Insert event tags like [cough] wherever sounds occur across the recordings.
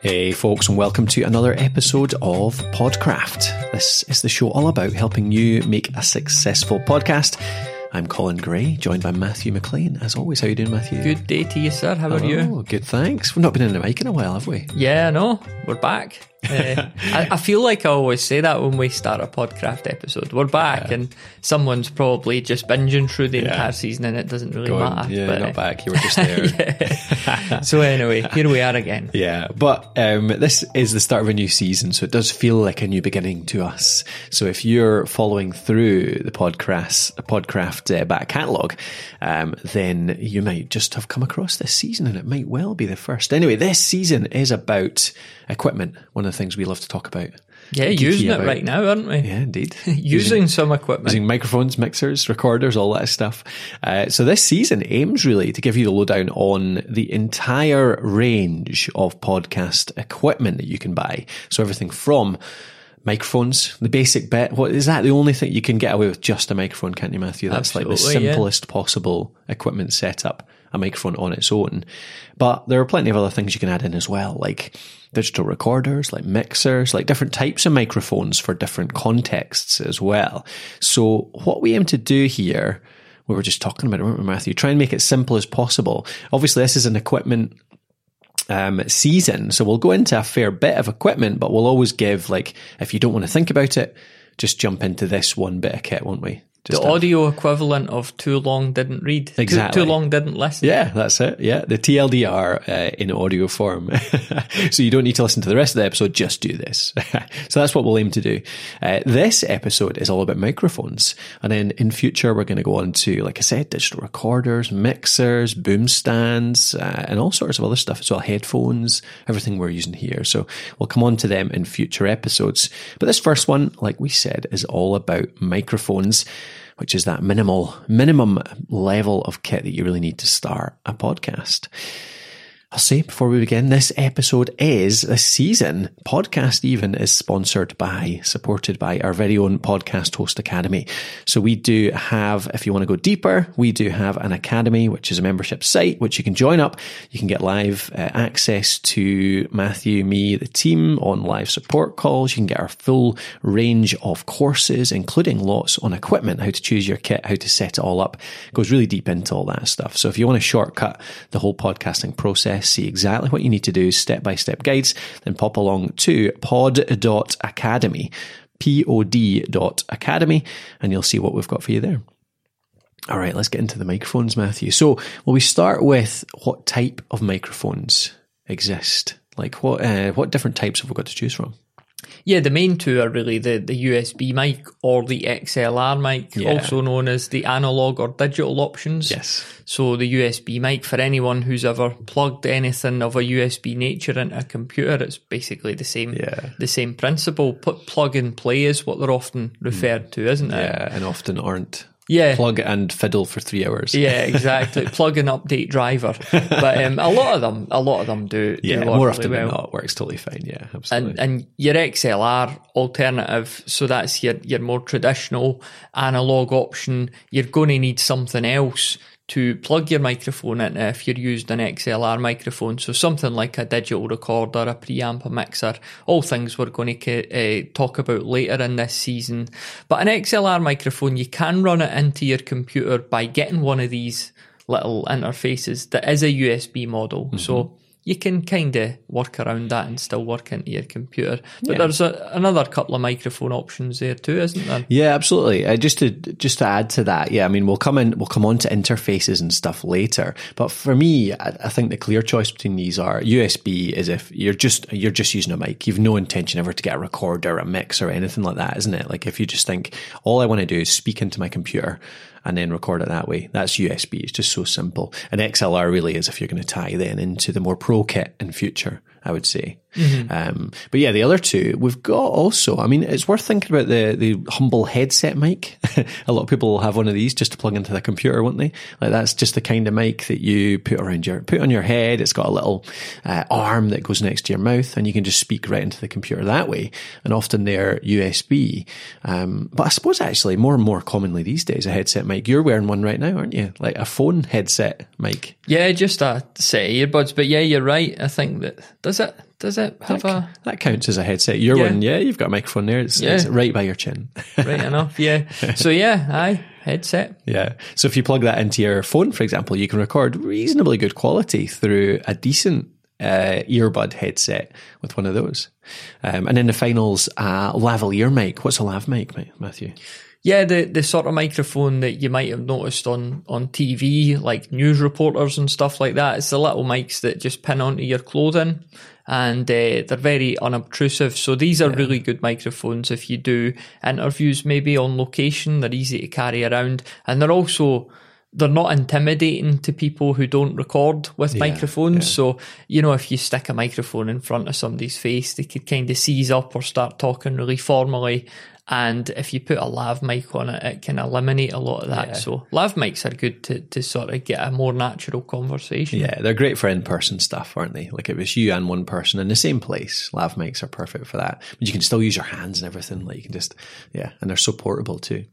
Hey, folks, and welcome to another episode of Podcraft. This is the show all about helping you make a successful podcast. I'm Colin Gray, joined by Matthew McLean. As always, how you doing, Matthew? Good day to you, sir. How are you? Oh, good, thanks. We've not been in the mic in a while, have we? Yeah, no, we're back. Uh, I, I, feel like I always say that when we start a Podcraft episode. We're back, yeah. and someone's probably just binging through the yeah. entire season, and it doesn't really Going, matter. Yeah, but, not uh, back. You were just [laughs] there. so anyway, here we are again. [laughs] Yeah, but um, this is the start of a new season, so it does feel like a new beginning to us. So if you're following through the Podcraft, Podcraft uh, back catalogue, um, then you might just have come across this season, and it might well be the first. Anyway, this season is about equipment. One of the things we love to talk about. Yeah, using it right now, aren't we? Yeah, indeed. [laughs] [laughs] using, using, some equipment. Using microphones, mixers, recorders, all that stuff. Uh, so this season aims really to give you the lowdown on the entire range of podcast equipment that you can buy. So everything from microphones, the basic bit. What is that? The only thing you can get away with just a microphone, can't you, Matthew? That's Absolutely, like the simplest yeah. possible equipment setup, a microphone on its own. But there are plenty of other things you can add in as well, like digital recorders, like mixers, like different types of microphones for different contexts as well. So what we aim to do here, we were just talking about it, weren't we, Matthew? Try and make it simple as possible. Obviously, this is an equipment um, season, so we'll go into a fair bit of equipment, but we'll always give like if you don't want to think about it, just jump into this one bit of kit, won't we? The audio equivalent of too long didn't read. Exactly. Too, too long didn't listen. Yeah, that's it. Yeah, the TLDR uh, in audio form. [laughs] so you don't need to listen to the rest of the episode. Just do this. [laughs] so that's what we'll aim to do. Uh, this episode is all about microphones, and then in future we're going to go on to, like I said, digital recorders, mixers, boom stands, uh, and all sorts of other stuff as well. Headphones, everything we're using here. So we'll come on to them in future episodes. But this first one, like we said, is all about microphones which is that minimal, minimum level of kit that you really need to start a podcast. I'll say before we begin, this episode is a season podcast even is sponsored by, supported by our very own podcast host academy. So we do have, if you want to go deeper, we do have an academy, which is a membership site, which you can join up. You can get live uh, access to Matthew, me, the team on live support calls. You can get our full range of courses, including lots on equipment, how to choose your kit, how to set it all up. It goes really deep into all that stuff. So if you want to shortcut the whole podcasting process, see exactly what you need to do, step by step guides, then pop along to pod.academy, pod.academy, and you'll see what we've got for you there. All right, let's get into the microphones, Matthew. So, will we start with what type of microphones exist? Like, what uh, what different types have we got to choose from? Yeah, the main two are really the, the USB mic or the XLR mic, yeah. also known as the analog or digital options. Yes. So the USB mic for anyone who's ever plugged anything of a USB nature into a computer, it's basically the same yeah. the same principle. Put plug and play is what they're often referred mm. to, isn't it? Yeah, and often aren't yeah. plug and fiddle for three hours. Yeah, [laughs] exactly. plug and update driver. But um, a lot of them, a lot of them do. Yeah, do more often well. than not, works totally fine. Yeah, absolutely. And and your XLR alternative, so that's your your more traditional analog option. You're going to need something else to plug your microphone in if you're used an XLR microphone. So something like a digital recorder, a preamp, a mixer, all things we're going to uh, talk about later in this season. But an XLR microphone, you can run it into your computer by getting one of these little interfaces that is a USB model. Mm-hmm. So you can kind of work around that and still work into your computer. But yeah. there's a, another couple of microphone options there too, isn't there? Yeah, absolutely. Uh, just to just to add to that, yeah, I mean we'll come in, we'll come on to interfaces and stuff later. But for me, I, I think the clear choice between these are USB is if you're just you're just using a mic, you've no intention ever to get a recorder, a mix, or anything like that, isn't it? Like if you just think all I want to do is speak into my computer and then record it that way. That's USB. It's just so simple. And XLR really is if you're going to tie then into the more pro kit in future, I would say. Mm-hmm. Um, but yeah, the other two we've got also. I mean, it's worth thinking about the the humble headset mic. [laughs] a lot of people will have one of these just to plug into the computer, won't they? Like that's just the kind of mic that you put around your put on your head. It's got a little uh, arm that goes next to your mouth, and you can just speak right into the computer that way. And often they're USB. Um, but I suppose actually more and more commonly these days, a headset mic. You're wearing one right now, aren't you? Like a phone headset mic. Yeah, just a set of earbuds. But yeah, you're right. I think that does it Does it have a That counts as a headset. Your Yeah. one, yeah, you've got a microphone there. It's, it's right by your chin. [laughs] right enough? Yeah. [laughs] So yeah, aye, headset. Yeah. So if you plug that into your phone, for example, you can record reasonably good quality through a decent uh, earbud headset with one of those. Um, and in the finals, uh, lavalier mic. What's a lav mic, Matthew? Yeah, the the sort of microphone that you might have noticed on on TV, like news reporters and stuff like that. It's the little mics that just pin onto your clothing, and uh, they're very unobtrusive. So these are really good microphones if you do interviews, maybe on location. They're easy to carry around, and they're also they're not intimidating to people who don't record with microphones. So, you know, if you stick a microphone in front of somebody's face, they could kind of seize up or start talking really formally. And if you put a lav mic on it, it can eliminate a lot of that. So lav mics are good to, to sort of get a more natural conversation. Yeah, they're great for in-person stuff, aren't they? Like it was you and one person in the same place, lav mics are perfect for that. But you can still use your hands and everything. Like you can just, yeah, and they're so portable too.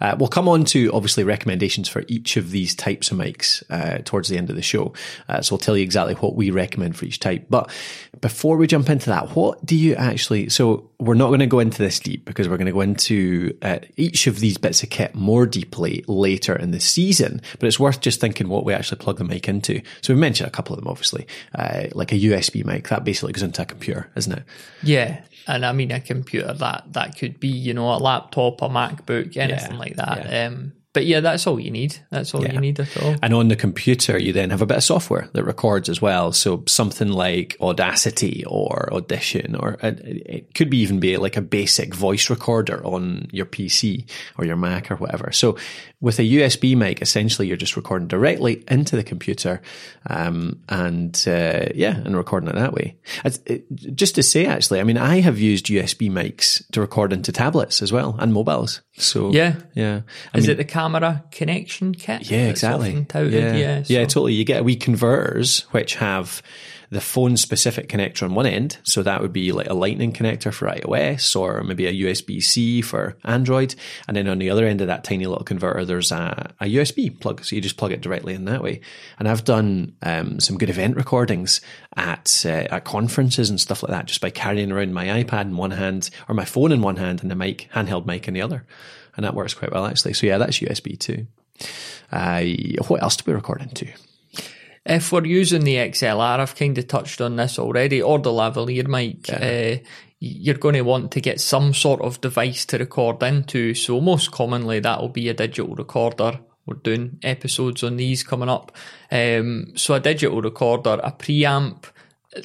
Uh, we'll come on to obviously recommendations for each of these types of mics uh, towards the end of the show. Uh, so I'll tell you exactly what we recommend for each type. But before we jump into that, what do you actually? So we're not going to go into this deep because we're going to go into uh, each of these bits of kit more deeply later in the season. But it's worth just thinking what we actually plug the mic into. So we mentioned a couple of them, obviously, uh, like a USB mic that basically goes into a computer, isn't it? Yeah. And I mean, a computer that, that could be, you know, a laptop, a MacBook, anything Yeah, like that. yeah. Um, but yeah, that's all you need. That's all Yeah. you need at all. And on the computer, you then have a bit of software that records as well. So something like Audacity or Audition, or it, it could be even be like a basic voice recorder on your PC or your Mac or whatever. So with a USB mic, essentially you're just recording directly into the computer, um, and uh, yeah, and recording it that way. It's- just to say, actually, I mean, I have used USB mics to record into tablets as well and mobiles. So Yeah. yeah. I Is mean- it the camera connection kit? yeah, exactly. touted? yeah, Yeah. yeah, totally. You get a wee converters which have the phone specific connector on one end. So that would be like a lightning connector for iOS or maybe a USB C for Android. And then on the other end of that tiny little converter, there's a, a USB plug. So you just plug it directly in that way. And I've done um, some good event recordings at, uh, at conferences and stuff like that just by carrying around my iPad in one hand or my phone in one hand and the mic, handheld mic in the other. And that works quite well actually. So yeah, that's USB too. Uh, what else do we record into? If we're using the XLR, I've kind of touched on this already, or the lavalier mic, uh, you're going to want to get some sort of device to record into. So most commonly that'll be a digital recorder. We're doing episodes on these coming up. Um, so a digital recorder, a preamp,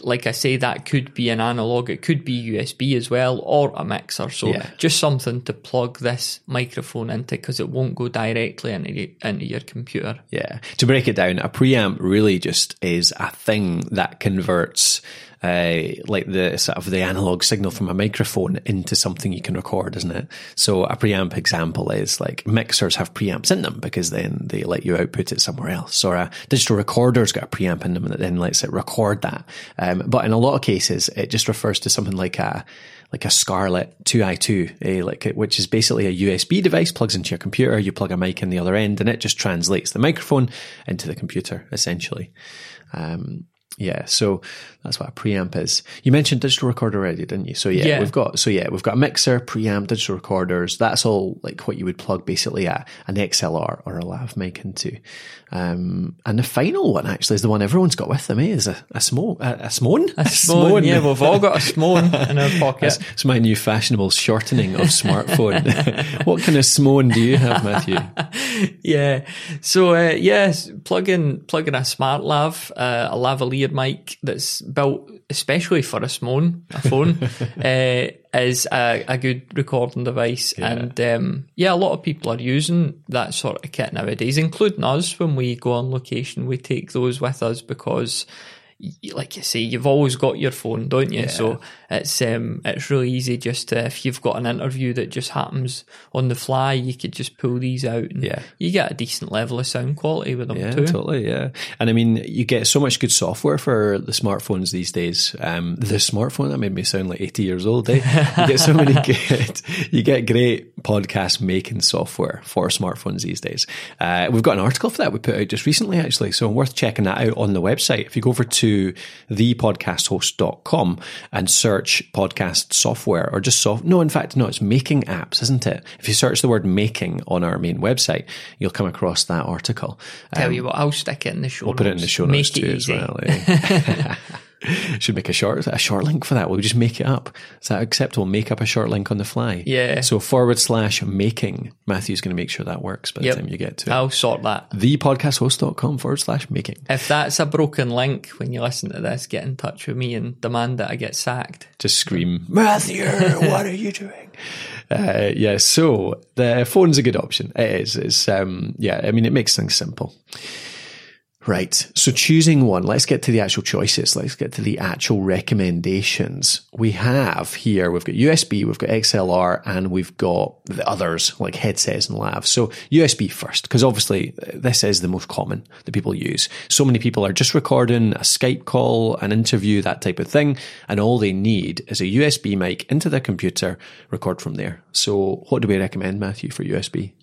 like I say, that could be an analog. It could be USB as well, or a mixer. So Yeah. just something to plug this microphone into because it won't go directly into your, into your computer. Yeah. To break it down, a preamp really just is a thing that converts uh, like the sort of the analog signal from a microphone into something you can record, isn't it? So a preamp example is like mixers have preamps in them because then they let you output it somewhere else. Or a digital recorder's got a preamp in them that then lets it record that. Um, but in a lot of cases, it just refers to something like a like a Scarlett 2i2, eh, like which is basically a USB device plugs into your computer. You plug a mic in the other end, and it just translates the microphone into the computer, essentially. Um, yeah, so that's what a preamp is. You mentioned digital recorder already, didn't you? So yeah, Yeah. we've got so yeah, we've got a mixer, preamp, digital recorders. That's all like what you would plug basically a an XLR or a lav mic into. Um, and the final one actually is the one everyone's got with them. Eh? Is a a smone, a, a smone, a [laughs] Smone, yeah, we've all got a smone [laughs] in our pocket. It's my new fashionable shortening of smartphone. [laughs] what kind of smone do you have, Matthew? yeah. So uh, yes, plug in a smart lav, uh, a lavalier mic that's built especially for a smone, a phone, [laughs] uh, is a, a good recording device. And um, yeah, a lot of people are using that sort of kit nowadays, including us. When we go on location, we take those with us because. Like you say, you've always got your phone, don't you? So it's um, it's really easy just to, if you've got an interview that just happens on the fly, you could just pull these out and Yeah. you get a decent level of sound quality with them Yeah, too. totally. Yeah, and I mean, you get so much good software for the smartphones these days. Um, the smartphone that made me sound like eighty years old. Eh? You get so many [laughs] good. You get great podcast making software for smartphones these days. Uh, we've got an article for that we put out just recently, actually. So worth checking that out on the website. If you go over to thepodcasthost.com and search podcast software or just soft, no, in fact, no, it's making apps, isn't it? If you search the word making on our main website, you'll come across that article. Tell um, you what, I'll stick it in the show We'll notes. put it in the show notes too as well. Eh? [laughs] [laughs] [laughs] Should make a short a short link for that. We'll just make it up. Is that acceptable? Make up a short link on the fly. Yeah. So forward slash making. Matthew's going to make sure that works by Yep. the time you get to it. I'll sort that. Thepodcasthost.com forward slash making. If that's a broken link when you listen to this, get in touch with me and demand that I get sacked. Just scream, [laughs] Matthew, what are you doing? [laughs] Uh, yeah, so the phone's a good option. It is. It's, um, yeah, I mean, it makes things simple. Right. So choosing one, let's get to the actual choices. Let's get to the actual recommendations. We have here, we've got USB, we've got XLR, and we've got the others like headsets and lavs. So USB first, because obviously uh, this is the most common that people use. So many people are just recording a Skype call, an interview, that type of thing. And all they need is a USB mic into their computer, record from there. So what do we recommend, Matthew, for USB?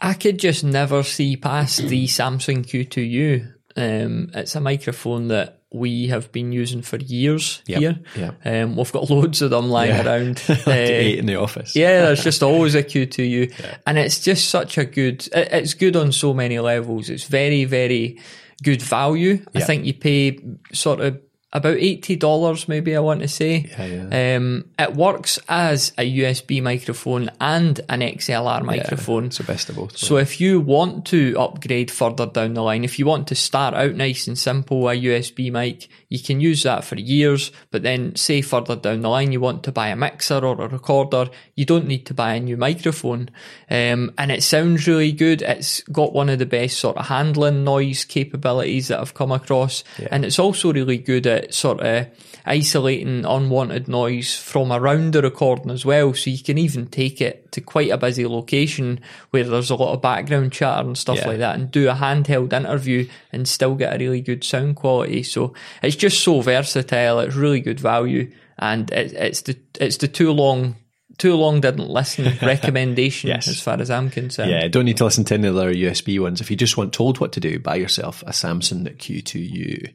I could just never see past the Samson Q2U. Um, it's a microphone that we have been using for years Yep, here. yep. Um, we've got loads of them lying Yeah. around. [laughs] Like Uh, eight in the office. yeah, there's just always a Q2U. [laughs] And it's just such a good, it- it's good on so many levels. It's very, very good value. I think you pay sort of about $80 maybe I want to say. Yeah, Um, it works as a USB microphone and an XLR microphone. It's the best of both. So if you want to upgrade further down the line, if you want to start out nice and simple, a USB mic, you can use that for years. But then say further down the line, you want to buy a mixer or a recorder, you don't need to buy a new microphone. Um, and it sounds really good. It's got one of the best sort of handling noise capabilities that I've come across. And it's also really good at sort of isolating unwanted noise from around the recording as well. So you can even take it to quite a busy location where there's a lot of background chatter and stuff Yeah. like that and do a handheld interview and still get a really good sound quality. So it's just so versatile. It's really good value. And it, it's the, it's the too long, too long didn't listen [laughs] recommendation Yes. as far as I'm concerned. Yeah, don't need to listen to any of the other USB ones. If you just want told what to do, buy yourself a Samson Q2U.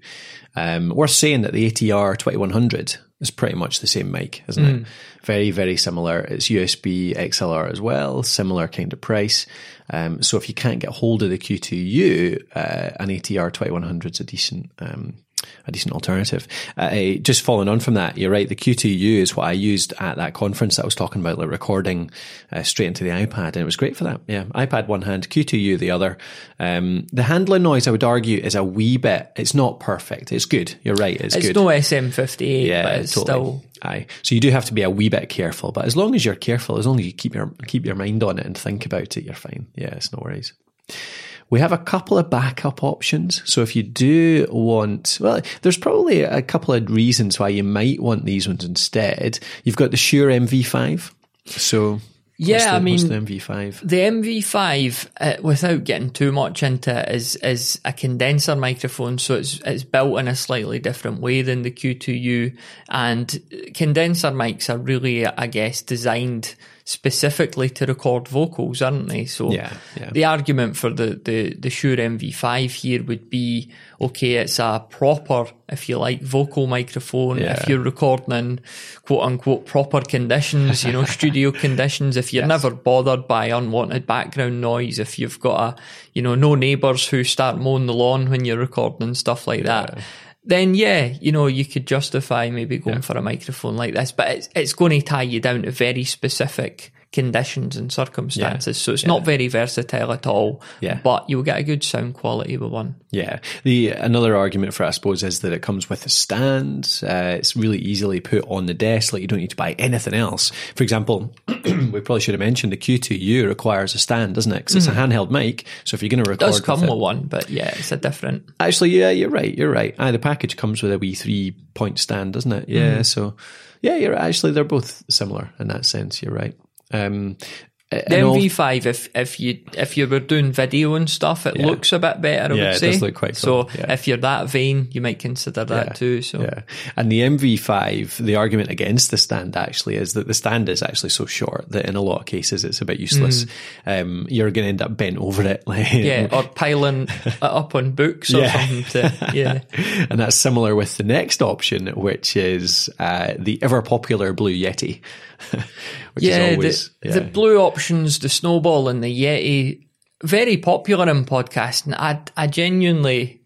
Um, worth saying that the ATR 2100 is pretty much the same mic, isn't it? Very, very similar. It's USB XLR as well, similar kind of price. Um, so if you can't get hold of the Q2U, uh, an ATR 2100 is a decent, um, a decent alternative. Uh, just following on from that, you're right. The Q2U is what I used at that conference that I was talking about, like recording uh, straight into the iPad, and it was great for that. Yeah, iPad one hand, Q2U the other. Um, the handling noise, I would argue, is a wee bit. It's not perfect. It's good. You're right. It's, It's good. no SM58, yeah, but it's totally. still Aye. So you do have to be a wee bit careful, but as long as you're careful, as long as you keep your keep your mind on it and think about it, you're fine. Yeah, it's no worries. We have a couple of backup options. So if you do want, well, there's probably a couple of reasons why you might want these ones instead. You've got the Shure MV5. So Yeah, the, I mean- the MV5? The MV5, uh, without getting too much into it, is is a condenser microphone, so it's it's built in a slightly different way than the Q2U. And condenser mics are really, I guess, designed specifically to record vocals, aren't they? So Yeah, yeah. the argument for the, the, the Shure MV5 here would be, okay, it's a proper, if you like, vocal microphone. Yeah. If you're recording in quote unquote proper conditions, you know, [laughs] studio conditions, if you're never bothered by unwanted background noise, if you've got a, you know, no neighbours who start mowing the lawn when you're recording and stuff like that. Then yeah, you know, you could justify maybe going for a microphone like this, but it's it's going to tie you down to very specific conditions and circumstances. So it's not very versatile at all. Yeah. But you'll get a good sound quality with one. Yeah. The another argument for it, I suppose, is that it comes with a stand. Uh, it's really easily put on the desk. Like you don't need to buy anything else. For example, [clears throat] we probably should have mentioned the Q2U requires a stand, doesn't it? Because it's a handheld mic. So if you're going to record, It does come with with one, but yeah, it's a different. actually, yeah, you're right. You're right. Aye, the package comes with a wee three point stand, doesn't it? Yeah. So yeah, you're actually they're both similar in that sense. You're right. Um, The MV5, if if you if you were doing video and stuff, it yeah. looks a bit better. I yeah, would say. it does look quite cool. So yeah. if you're that vain, you might consider that yeah. too. So yeah, and the MV5, the argument against the stand actually is that the stand is actually so short that in a lot of cases it's a bit useless. Mm. Um, you're going to end up bent over it, [laughs] like yeah, or piling it up on books or [laughs] something. To, yeah, [laughs] and that's similar with the next option, which is uh, the ever popular Blue Yeti. Yeah, always, the, yeah. the blue options, the snowball and the Yeti, very popular in podcasting. I, I genuinely,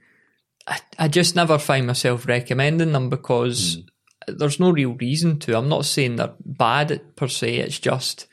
I, I just never find myself recommending them because mm. there's no real reason to. I'm not saying they're bad per se. It's just,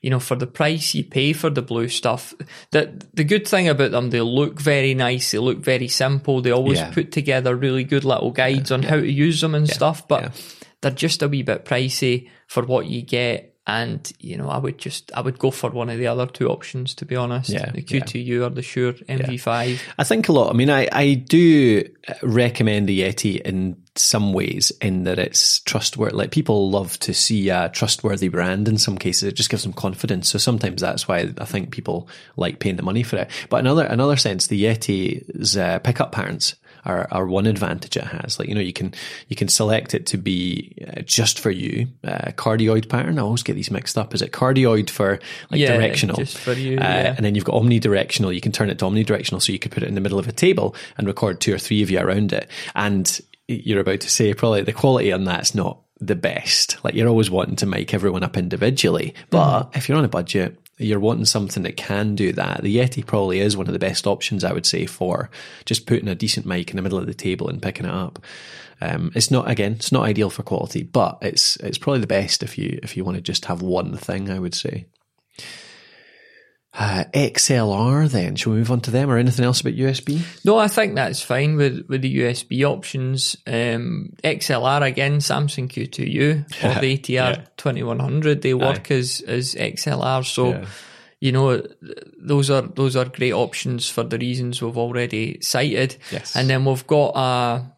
you know, for the price you pay for the blue stuff. The the good thing about them, they look very nice. They look very simple. They always yeah. put together really good little guides yeah, on yeah. how to use them and stuff. But they're just a wee bit pricey for what you get. And you know, I would just I would go for one of the other two options to be honest. Yeah, the Q2U yeah. or the Shure MV5. Yeah. I think a lot. I mean, I I do recommend the Yeti in some ways in that it's trustworthy. Like people love to see a trustworthy brand in some cases. It just gives them confidence. So sometimes that's why I think people like paying the money for it. But in another another sense, the Yeti's uh, pickup patterns are, are one advantage it has. Like, you know, you can, you can select it to be uh, just for you, uh, cardioid pattern. I always get these mixed up. Is it cardioid for like yeah, directional? Just for you. Uh, yeah. And then you've got omnidirectional. You can turn it to omnidirectional. So you could put it in the middle of a table and record two or three of you around it. And you're about to say probably the quality on that's not the best. Like you're always wanting to make everyone up individually. But mm-hmm. if you're on a budget, you're wanting something that can do that. The Yeti probably is one of the best options, I would say, for just putting a decent mic in the middle of the table and picking it up. Um, it's not again, it's not ideal for quality, but it's it's probably the best if you if you want to just have one thing. I would say. Uh, XLR then, shall we move on to them or anything else about USB? No, I think that's fine with, with the USB options. Um, XLR again, Samson Q2U [laughs] or the ATR yeah. 2100, they work Aye. as, as XLR. So, yeah. you know, those are, those are great options for the reasons we've already cited. Yes. And then we've got a,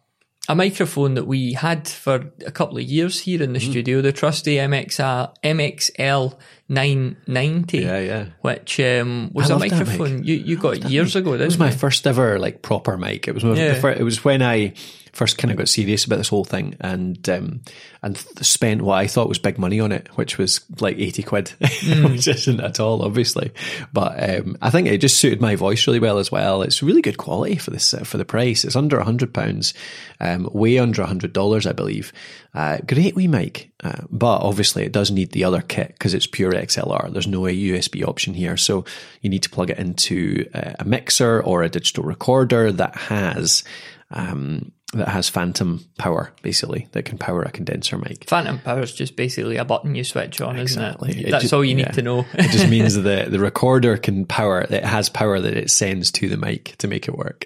a microphone that we had for a couple of years here in the mm. studio, the trusty MXL, MXL 990. Yeah, yeah. Which um, was a microphone you, you got years mic. ago, It was my first ever like proper mic. It was my, yeah. first, it was when I first kind of got serious about this whole thing and um, and spent what I thought was big money on it, which was like eighty quid, [laughs] mm. which isn't at all, obviously. But um, I think it just suited my voice really well as well. It's really good quality for this uh, for the price. It's under a hundred pounds, um, way under a hundred dollars, I believe. Uh, great wee mic, uh, but obviously it does need the other kit because it's pure XLR. There's no USB option here, so you need to plug it into uh, a mixer or a digital recorder that has um, that has phantom power, basically, that can power a condenser mic. Phantom power is just basically a button you switch on, exactly. isn't it? That's all you need yeah. to know. it just means [laughs] that the recorder can power, it has power that it sends to the mic to make it work.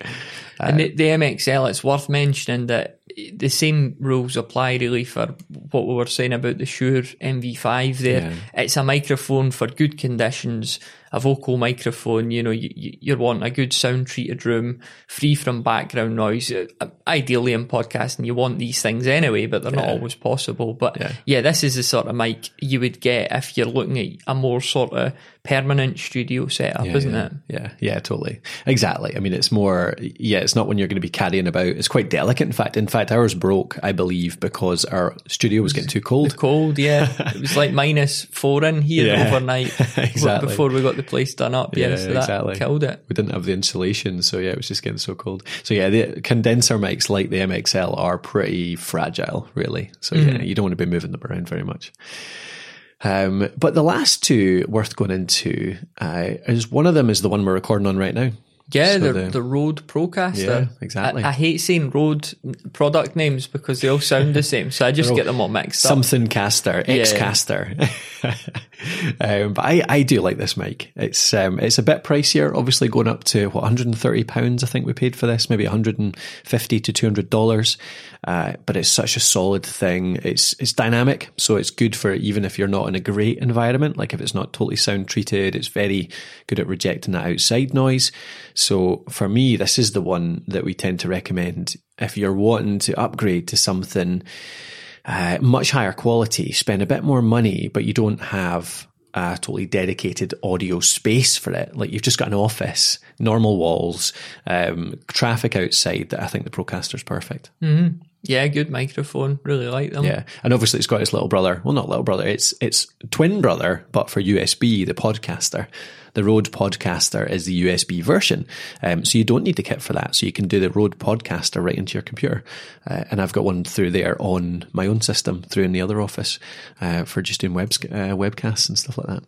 Uh, and the, the MXL, it's worth mentioning that the same rules apply really for what we were saying about the Shure MV5 there. Yeah. It's a microphone for good conditions a vocal microphone, you know, you, you're wanting a good sound treated room, free from background noise. Uh, ideally in podcasting, you want these things anyway, but they're yeah. not always possible. But yeah. yeah, this is the sort of mic you would get if you're looking at a more sort of permanent studio setup, yeah, isn't yeah. it? Yeah, yeah, totally. Exactly. I mean, it's more, yeah, it's not when you're going to be carrying about. It's quite delicate, in fact. In fact, ours broke, I believe, because our studio was getting too cold. The cold, yeah. it was like minus four in here yeah, overnight [laughs] exactly. before we got the place done up. Yeah, yeah so that exactly. killed it. We didn't have the insulation, so yeah, it was just getting so cold. So yeah, the condenser mics like the MXL are pretty fragile, really. So mm. yeah, you don't want to be moving them around very much. Um, but the last two worth going into uh, is one of them is the one we're recording on right now. Yeah, so the, the, Rode Procaster. Yeah, exactly. I, I, hate saying Rode product names because they all sound the same, so I just get them all mixed up. Something caster, X caster. [laughs] um, but I, I do like this mic. It's um, it's a bit pricier, obviously going up to what 130 pounds. I think we paid for this, maybe 150 to 200 dollars. Uh, but it's such a solid thing. It's it's dynamic, so it's good for even if you're not in a great environment. Like if it's not totally sound treated, it's very good at rejecting that outside noise. So for me, this is the one that we tend to recommend if you're wanting to upgrade to something uh, much higher quality, spend a bit more money, but you don't have a totally dedicated audio space for it. Like you've just got an office, normal walls, um, traffic outside. That I think the Procaster's perfect. Yeah, good microphone. Really like them. Yeah, and obviously it's got its little brother. Well, not little brother. It's it's twin brother, but for USB, the Podcaster. The Rode Podcaster is the USB version, um, so you don't need the kit for that. So you can do the Rode Podcaster right into your computer. Uh, and I've got one through there on my own system through in the other office uh, for just doing web uh, webcasts and stuff like that.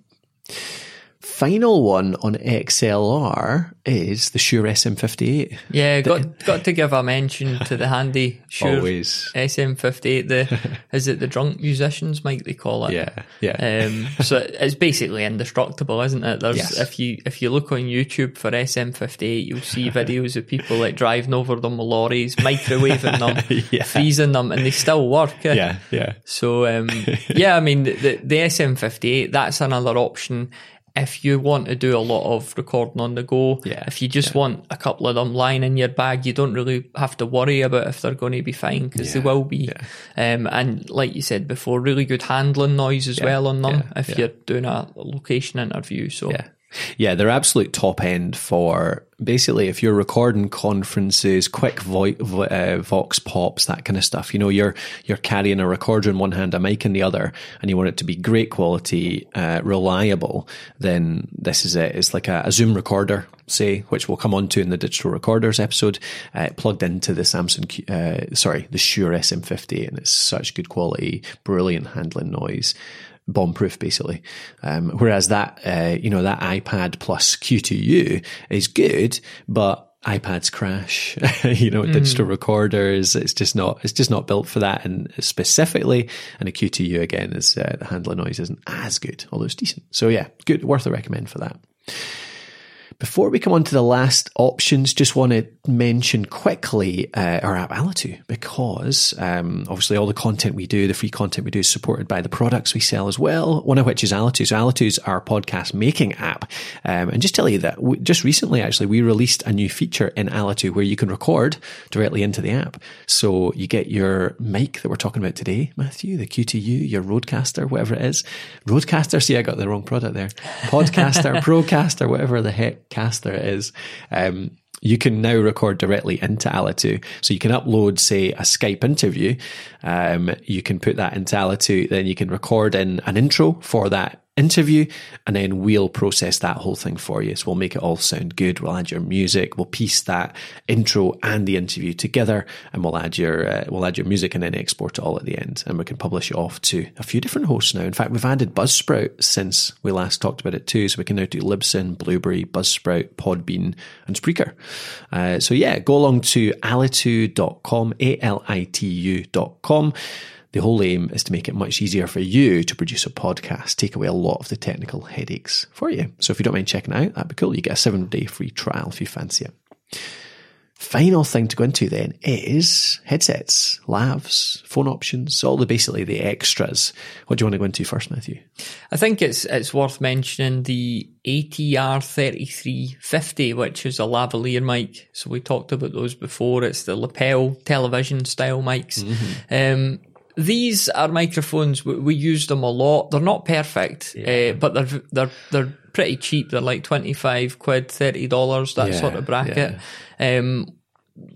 Final one on XLR is the Shure SM58. Yeah, got got to give a mention to the handy [laughs] Shure Always. SM58. The [laughs] is it the drunk musicians mic they call it? Yeah, yeah. Um, so it's basically indestructible, isn't it? There's Yes. if you if you look on YouTube for SM58, you'll see videos of people like driving over them with lorries, microwaving them, [laughs] Yeah. freezing them, and they still work. eh? yeah, yeah. So um, yeah, I mean the, the, the SM58 that's another option if you want to do a lot of recording on the go. Yeah, If you just want a couple of them lying in your bag, you don't really have to worry about if they're going to be fine because they will be. Um, and like you said before, really good handling noise as well on them yeah, if yeah. you're doing a location interview. So Yeah. They're absolute top end for basically if you're recording conferences, quick vo- vo- uh, vox pops, that kind of stuff. You know, you're you're carrying a recorder in one hand, a mic in the other, and you want it to be great quality, uh, reliable. Then this is it. It's like a, a Zoom recorder, say, which we'll come on to in the digital recorders episode, uh, plugged into the Samson, uh, sorry, the Shure SM50, and it's such good quality, brilliant handling noise bomb proof basically. Um, whereas that, uh, you know, that iPad plus Q2U is good, but iPads crash, [laughs] you know, digital recorders. It's just not, it's just not built for that. And specifically, and a Q2U again is, uh, the handling noise isn't as good, although it's decent. So yeah, good, worth a recommend for that. Before we come on to the last options, just want to mention quickly uh, our app Alitu because um, obviously all the content we do, the free content we do, is supported by the products we sell as well. One of which is Alitu. So Alitu is our podcast making app, um, and just tell you that we, just recently, actually, we released a new feature in Alitu where you can record directly into the app. So you get your mic that we're talking about today, Matthew, the Q2U, your Rodecaster, whatever it is, Rodecaster. See, I got the wrong product there. Podcaster, [laughs] Procaster, whatever the heck caster is. Um, you can now record directly into Alitu. So you can upload, say, a Skype interview. Um, you can put that into Alitu. Then you can record in an intro for that interview and then we'll process that whole thing for you. So we'll make it all sound good. We'll add your music. We'll piece that intro and the interview together and we'll add your, uh, we'll add your music and then export it all at the end and we can publish it off to a few different hosts now. In fact, we've added Buzzsprout since we last talked about it too. So we can now do Libsyn, Blubrry, Buzzsprout, Podbean and Spreaker. Uh, so yeah, go along to alitu.com, A-L-I-T-U.com. The whole aim is to make it much easier for you to produce a podcast, take away a lot of the technical headaches for you. So if you don't mind checking out, that'd be cool. You get a seven day free trial if you fancy it. Final thing to go into then is headsets, lavs, phone options, all the basically the extras. What do you want to go into first, Matthew? I think it's it's worth mentioning the ATR thirty three fifty, which is a lavalier mic. So we talked about those before. It's the lapel television style mics. Um, these are microphones. We, we use them a lot. They're not perfect, uh, but they're they're they're pretty cheap. They're like twenty five quid, thirty dollars, that Yeah, sort of bracket. Um,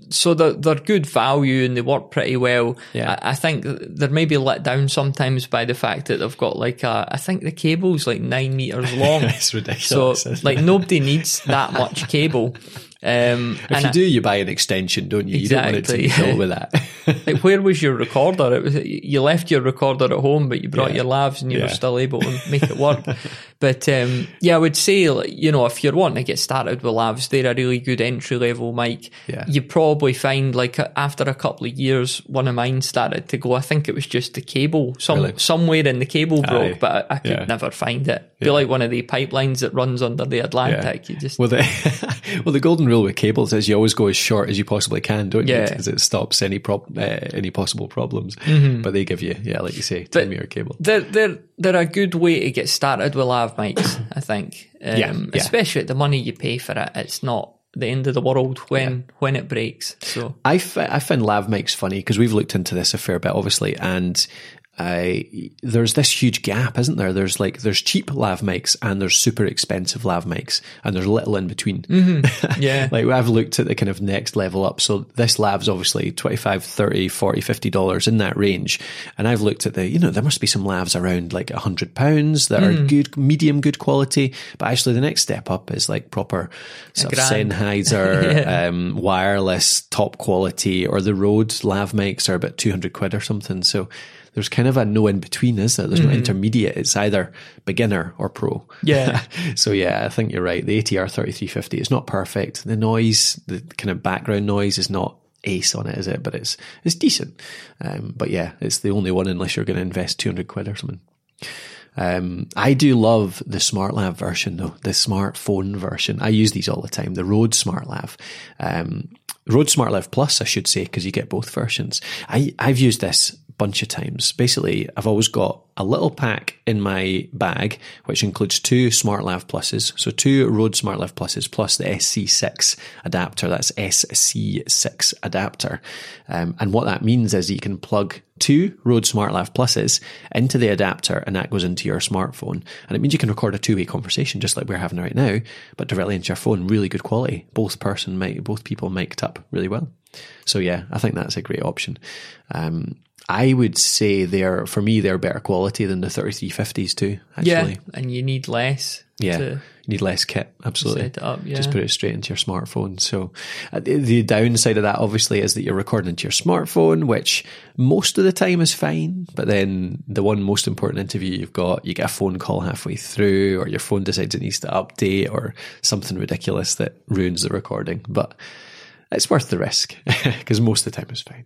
so they're, they're good value and they work pretty well. Yeah. I, I think they're maybe let down sometimes by the fact that they've got like a, I think the cable's like nine meters long. [laughs] It's ridiculous. isn't like nobody needs that much cable. [laughs] Um, if you I- do, you buy an extension, don't you? You don't want it to be Exactly. with that. [laughs] like where was your recorder? It was you left your recorder at home, but you brought Yeah. your lavs and you Yeah. were still able to make it work. [laughs] but um, yeah, I would say like, you know if you're wanting to get started with lavs, they're a really good entry level mic. Yeah. You probably find like after a couple of years, one of mine started to go. I think it was just the cable. Some Really? somewhere in the cable broke, Aye. but I, I could Yeah. never find it. Be like one of the pipelines that runs under the Atlantic. You just Well, the [laughs] well, the golden rule with cables is you always go as short as you possibly can, don't you? Yeah. Because it stops any prob- uh, any possible problems. Mm-hmm. But they give you, yeah, like you say, ten meter cable. They're they're they're a good way to get started with lav mics, I think. [coughs] Um, Yeah, yeah. Especially at the money you pay for it. It's not the end of the world when when it breaks. So I, f- I find lav mics funny because we've looked into this a fair bit, obviously, and uh, there's this huge gap, isn't there? There's like there's cheap lav mics and there's super expensive lav mics, and there's little in between. Mm-hmm. [laughs] Yeah, like I've looked at the kind of next level up. So this lav's obviously 25, 30, 40, 50 dollars in that range, and I've looked at the you know there must be some lavs around like a hundred pounds that mm. are good, medium, good quality, but actually the next step up is like proper sort of Sennheiser [laughs] yeah. um, wireless top quality, or the Rode lav mics are about two hundred quid or something. So there's kind of a no in between, is there? There's mm-hmm. no intermediate. It's either beginner or pro. Yeah. [laughs] so yeah, I think you're right. The ATR 3350 is not perfect. The noise, the kind of background noise is not ace on it, is it? But it's it's decent. Um, but yeah, it's the only one unless you're going to invest 200 quid or something. Um, I do love the SmartLav version though, the smartphone version. I use these all the time. The Rode SmartLav, um, Rode SmartLav Plus, I should say, because you get both versions. I, I've used this bunch of times. Basically, I've always got a little pack in my bag, which includes two SmartLav Pluses. So two Rode SmartLav Pluses plus the SC6 adapter. That's SC6 adapter. Um, and what that means is you can plug two Rode SmartLav Pluses into the adapter and that goes into your smartphone. And it means you can record a two way conversation just like we're having right now, but directly into your phone. Really good quality. Both person, both people mic'd up really well. So yeah, I think that's a great option. Um, I would say they're for me they're better quality than the 3350s too. Actually, yeah, and you need less. Yeah, you need less kit. Absolutely, up, yeah. just put it straight into your smartphone. So uh, the, the downside of that obviously is that you're recording into your smartphone, which most of the time is fine. But then the one most important interview you've got, you get a phone call halfway through, or your phone decides it needs to update, or something ridiculous that ruins the recording. But it's worth the risk [laughs] because most of the time it's fine.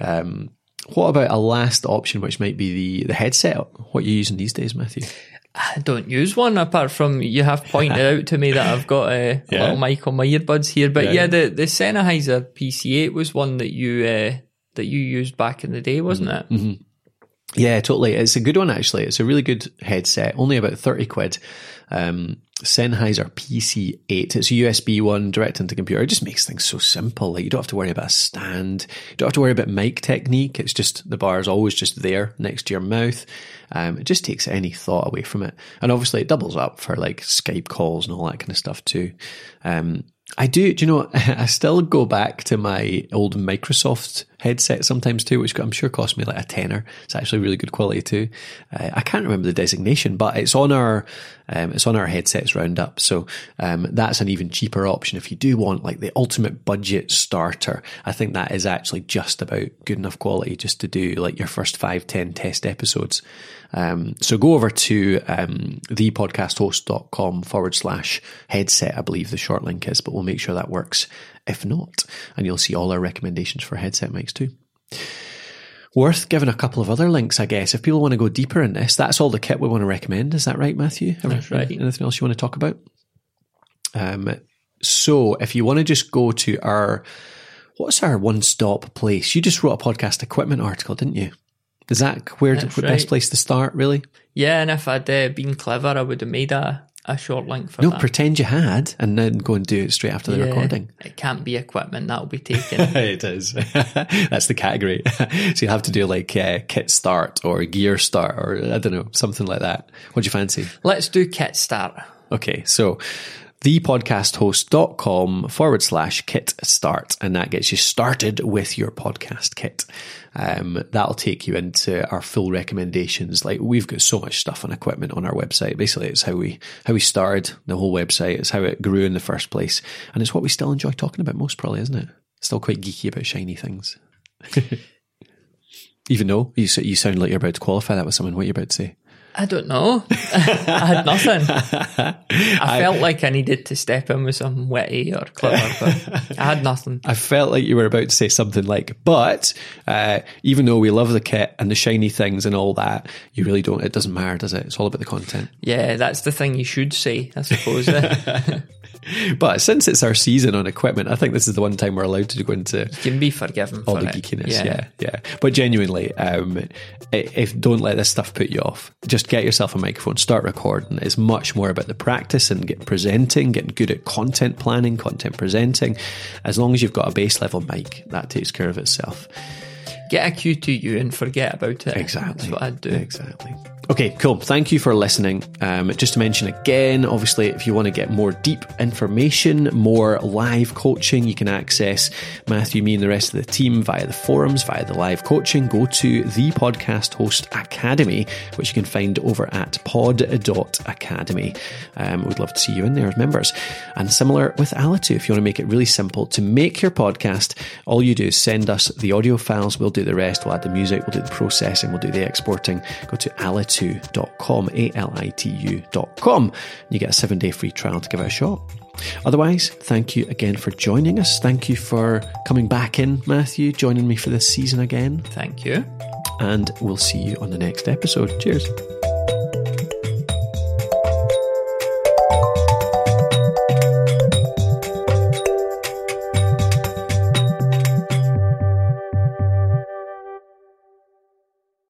Um, what about a last option, which might be the, the headset? What are you using these days, Matthew? I don't use one apart from you have pointed [laughs] out to me that I've got a yeah. little mic on my earbuds here. But yeah, yeah the the Sennheiser PC8 was one that you uh, that you used back in the day, wasn't mm-hmm. it? Mm-hmm. Yeah, totally. It's a good one actually. It's a really good headset. Only about thirty quid. Um, Sennheiser PC8. It's a USB one direct into computer. It just makes things so simple. Like you don't have to worry about a stand. You don't have to worry about mic technique. It's just the bar is always just there next to your mouth. Um, it just takes any thought away from it. And obviously it doubles up for like Skype calls and all that kind of stuff too. Um, I do. Do you know? [laughs] I still go back to my old Microsoft headset sometimes too, which I'm sure cost me like a tenner. It's actually really good quality too. Uh, I can't remember the designation, but it's on our um, it's on our headsets roundup. So um, that's an even cheaper option if you do want like the ultimate budget starter. I think that is actually just about good enough quality just to do like your first five ten test episodes. Um, so go over to um, thepodcasthost.com forward slash headset, I believe the short link is, but we'll make sure that works if not. And you'll see all our recommendations for headset mics too. Worth giving a couple of other links, I guess. If people want to go deeper in this, that's all the kit we want to recommend. Is that right, Matthew? That's right. Anything else you want to talk about? Um, so if you want to just go to our, what's our one stop place? You just wrote a podcast equipment article, didn't you? Is that where the right. best place to start, really? Yeah, and if I'd uh, been clever, I would have made a, a short link for no, that. pretend you had and then go and do it straight after the yeah, recording. It can't be equipment, that'll be [laughs] taken. it is. [laughs] That's the category. [laughs] so you have to do like uh, kit start or gear start or I don't know, something like that. What do you fancy? Let's do kit start. Okay, so thepodcasthost.com forward slash kit start. And that gets you started with your podcast kit. Um, that'll take you into our full recommendations. Like we've got so much stuff and equipment on our website. Basically, it's how we, how we started the whole website. It's how it grew in the first place. And it's what we still enjoy talking about most probably, isn't it? Still quite geeky about shiny things. [laughs] Even though you, you sound like you're about to qualify that with someone, what you're about to say? I don't know. [laughs] I had nothing. I felt like I needed to step in with some witty or clever, but I had nothing. [laughs] I felt like you were about to say something like, but uh, even though we love the kit and the shiny things and all that, you really don't, it doesn't matter, does it? It's all about the content. Yeah, that's the thing you should say, I suppose. [laughs] but since it's our season on equipment, I think this is the one time we're allowed to go into. You can be forgiven all for the it. geekiness. Yeah. yeah, yeah. But genuinely, um, if don't let this stuff put you off. Just get yourself a microphone, start recording. It's much more about the practice and getting presenting, getting good at content planning, content presenting. As long as you've got a base level mic, that takes care of itself. get a Q2U and forget about it. Exactly. That's what I'd do. Exactly. Okay, cool. Thank you for listening. Um, just to mention again, obviously, if you want to get more deep information, more live coaching, you can access Matthew, me, and the rest of the team via the forums, via the live coaching. Go to the Podcast Host Academy, which you can find over at pod.academy. Um, we'd love to see you in there as members. And similar with Alitu, if you want to make it really simple to make your podcast, all you do is send us the audio files. We'll do the rest. We'll add the music. We'll do the processing. We'll do the exporting. Go to Alitu alitu.com, A-L-I-T-U.com. You get a seven day free trial to give it a shot. Otherwise, thank you again for joining us. Thank you for coming back in, Matthew, joining me for this season again. Thank you. And we'll see you on the next episode. Cheers.